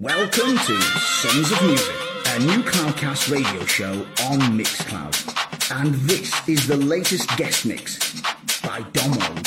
Welcome to Sons of Music, a new Cloudcast radio show on Mixcloud. And this is the latest guest mix by Domo.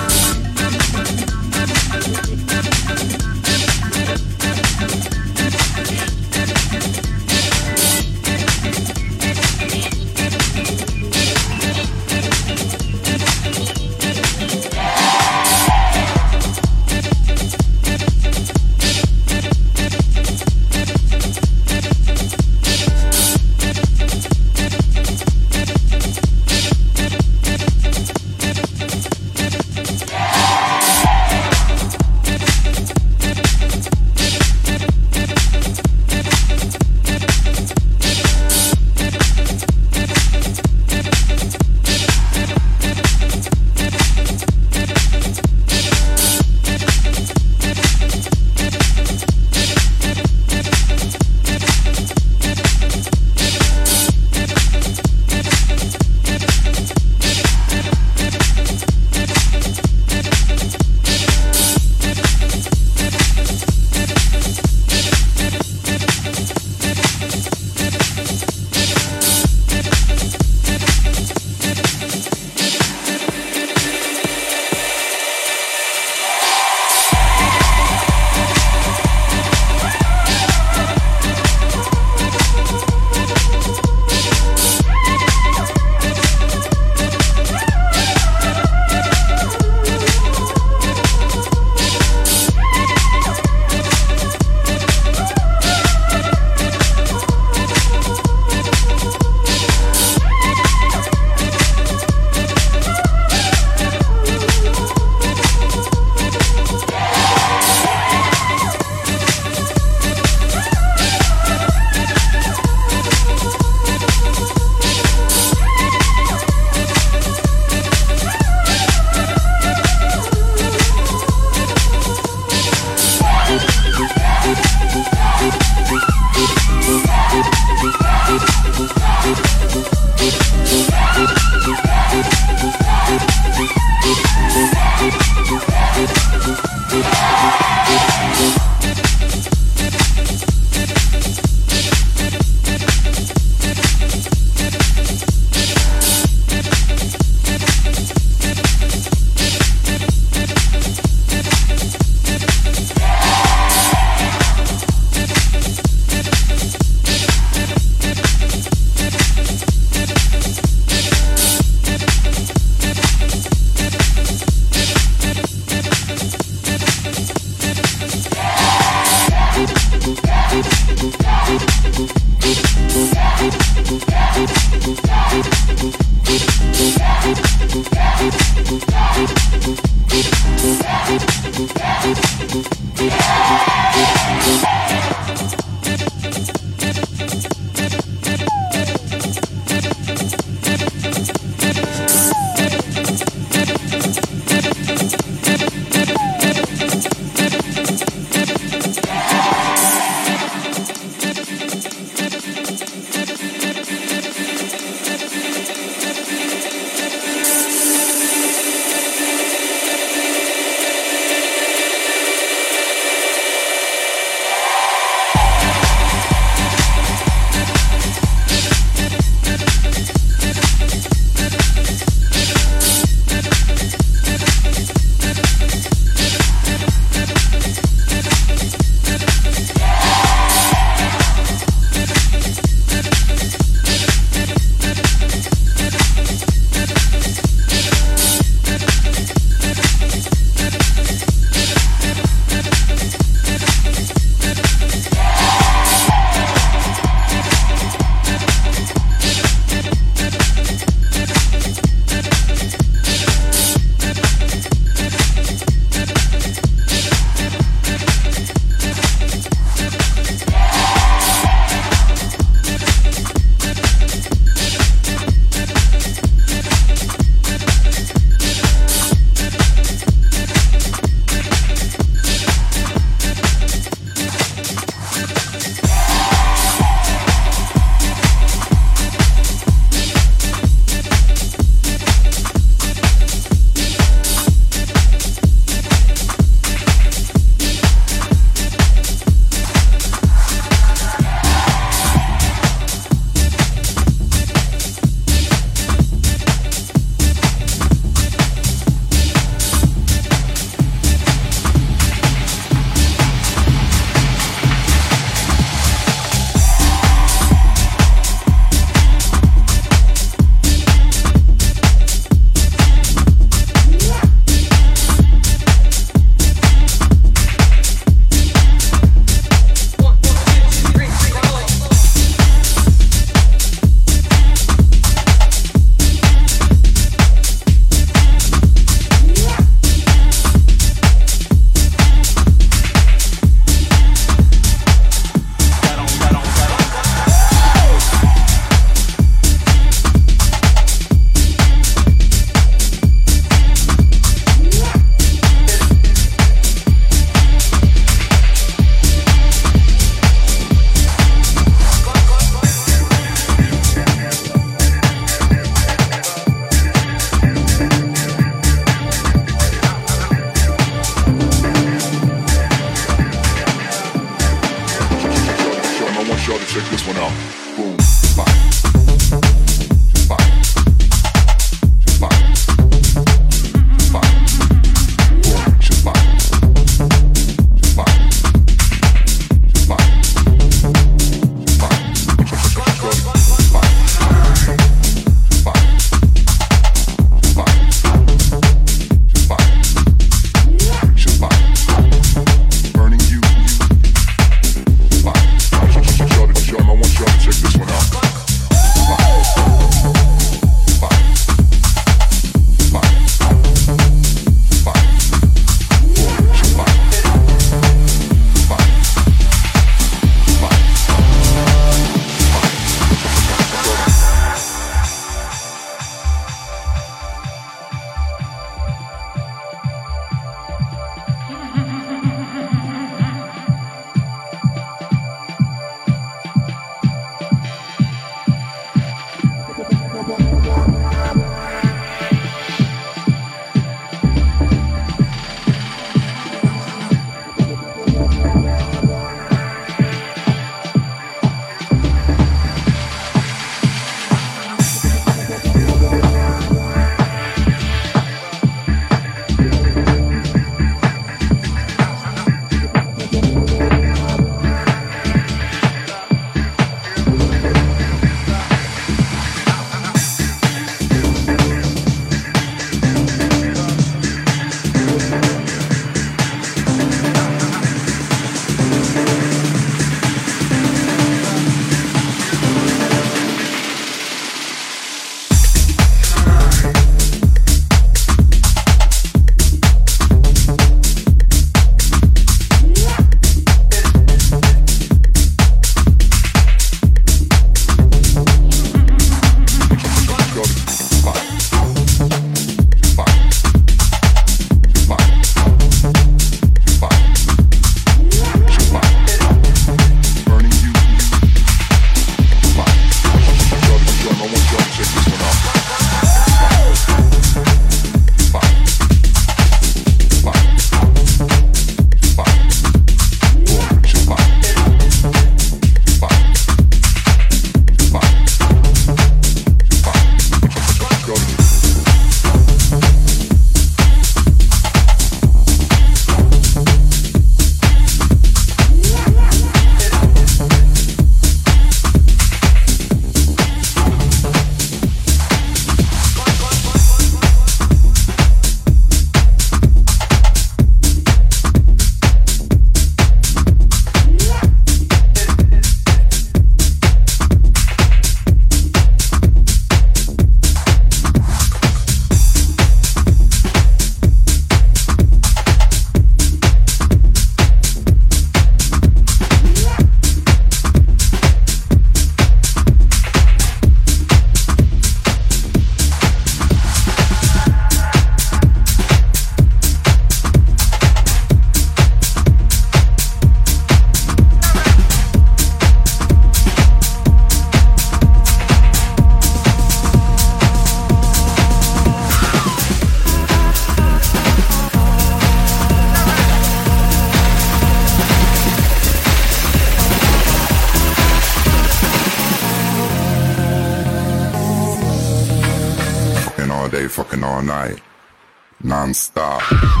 What?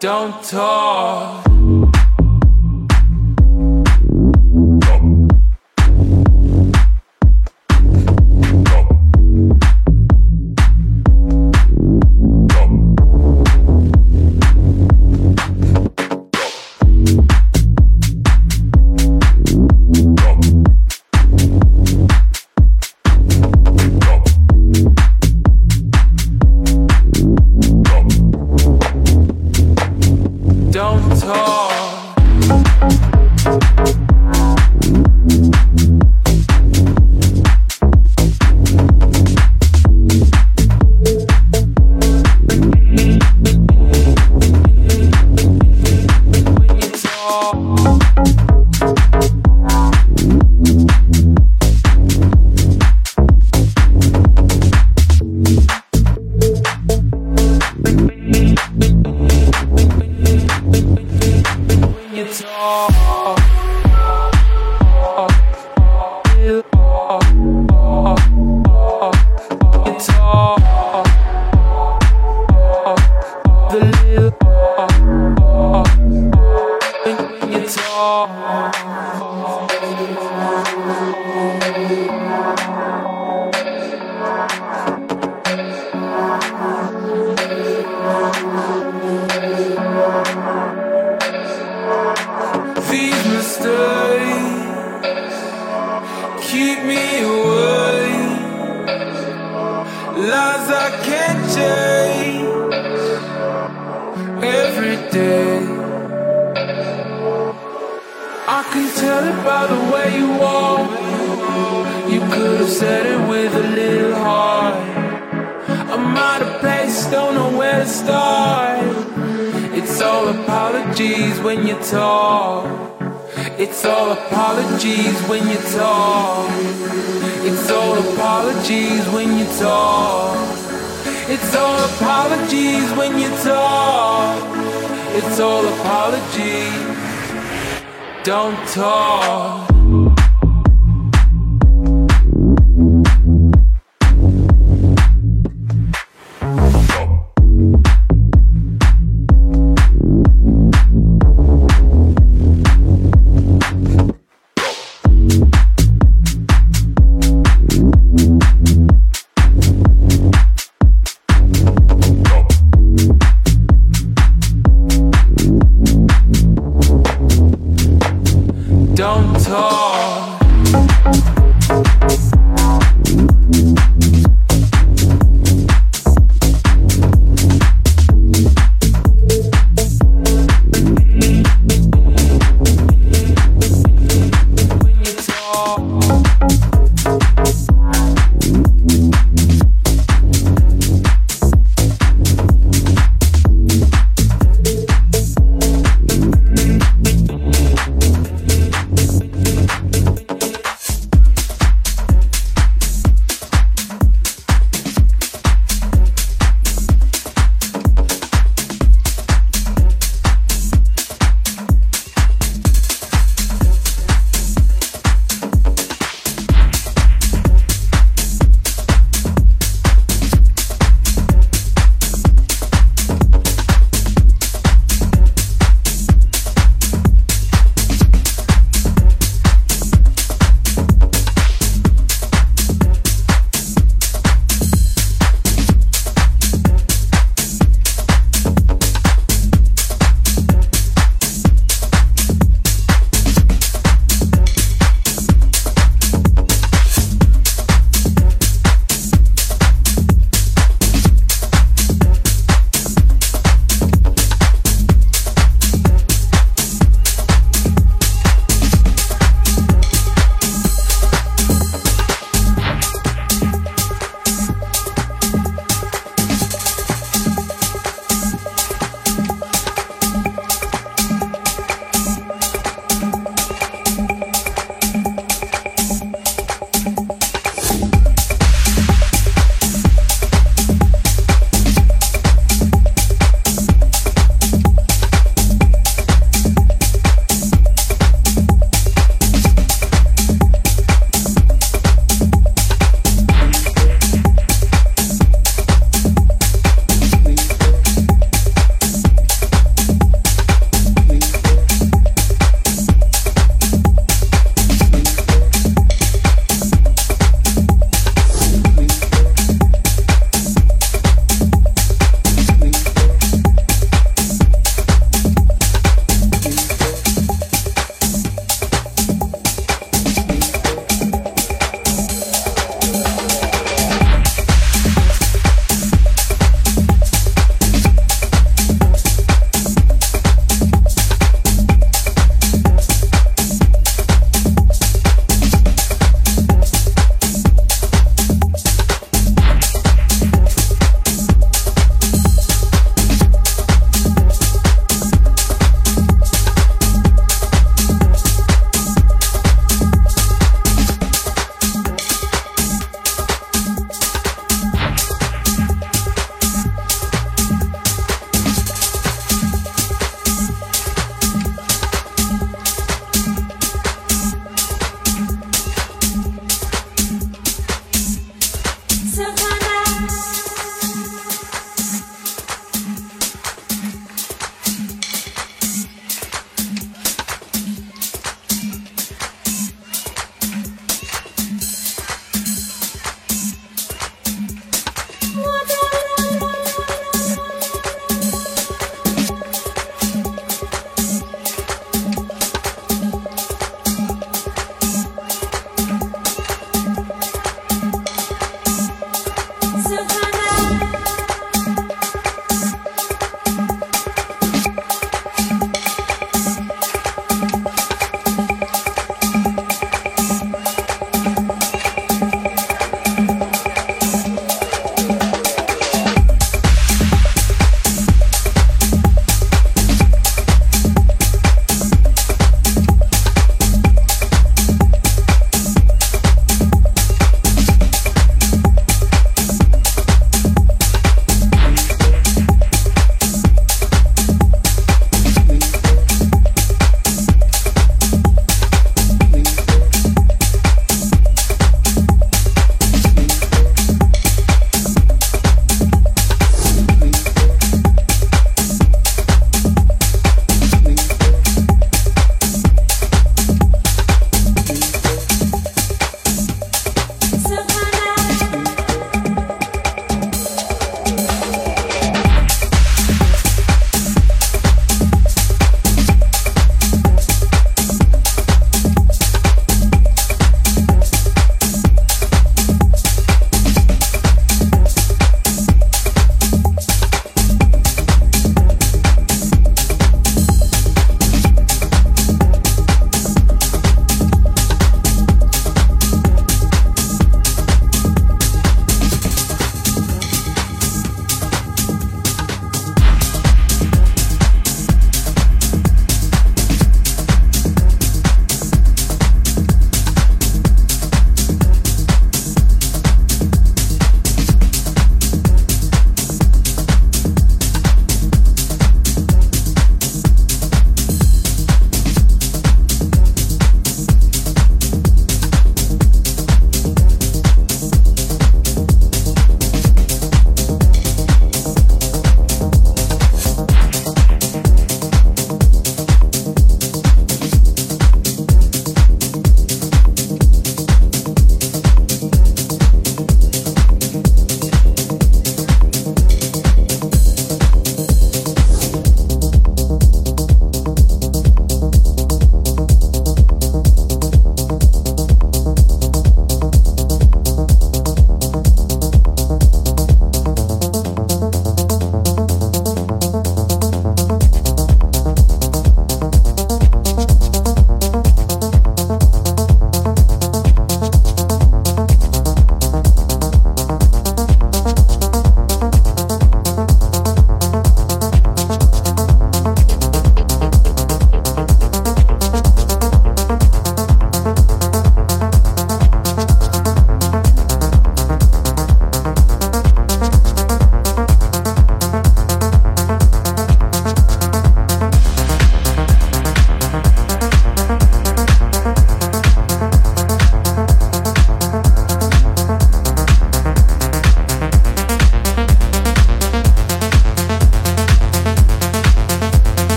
Don't talk.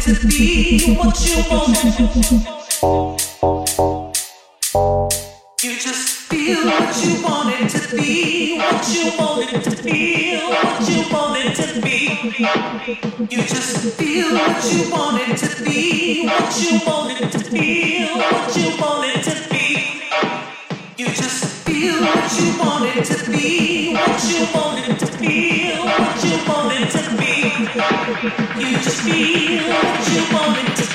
to be what you. You just feel what you wanted to be, what you wanted to be, what you to be. You just feel what you wanted to be, what you wanted to be, what you wanted to be. You just feel what you to be, what you You just feel what you want to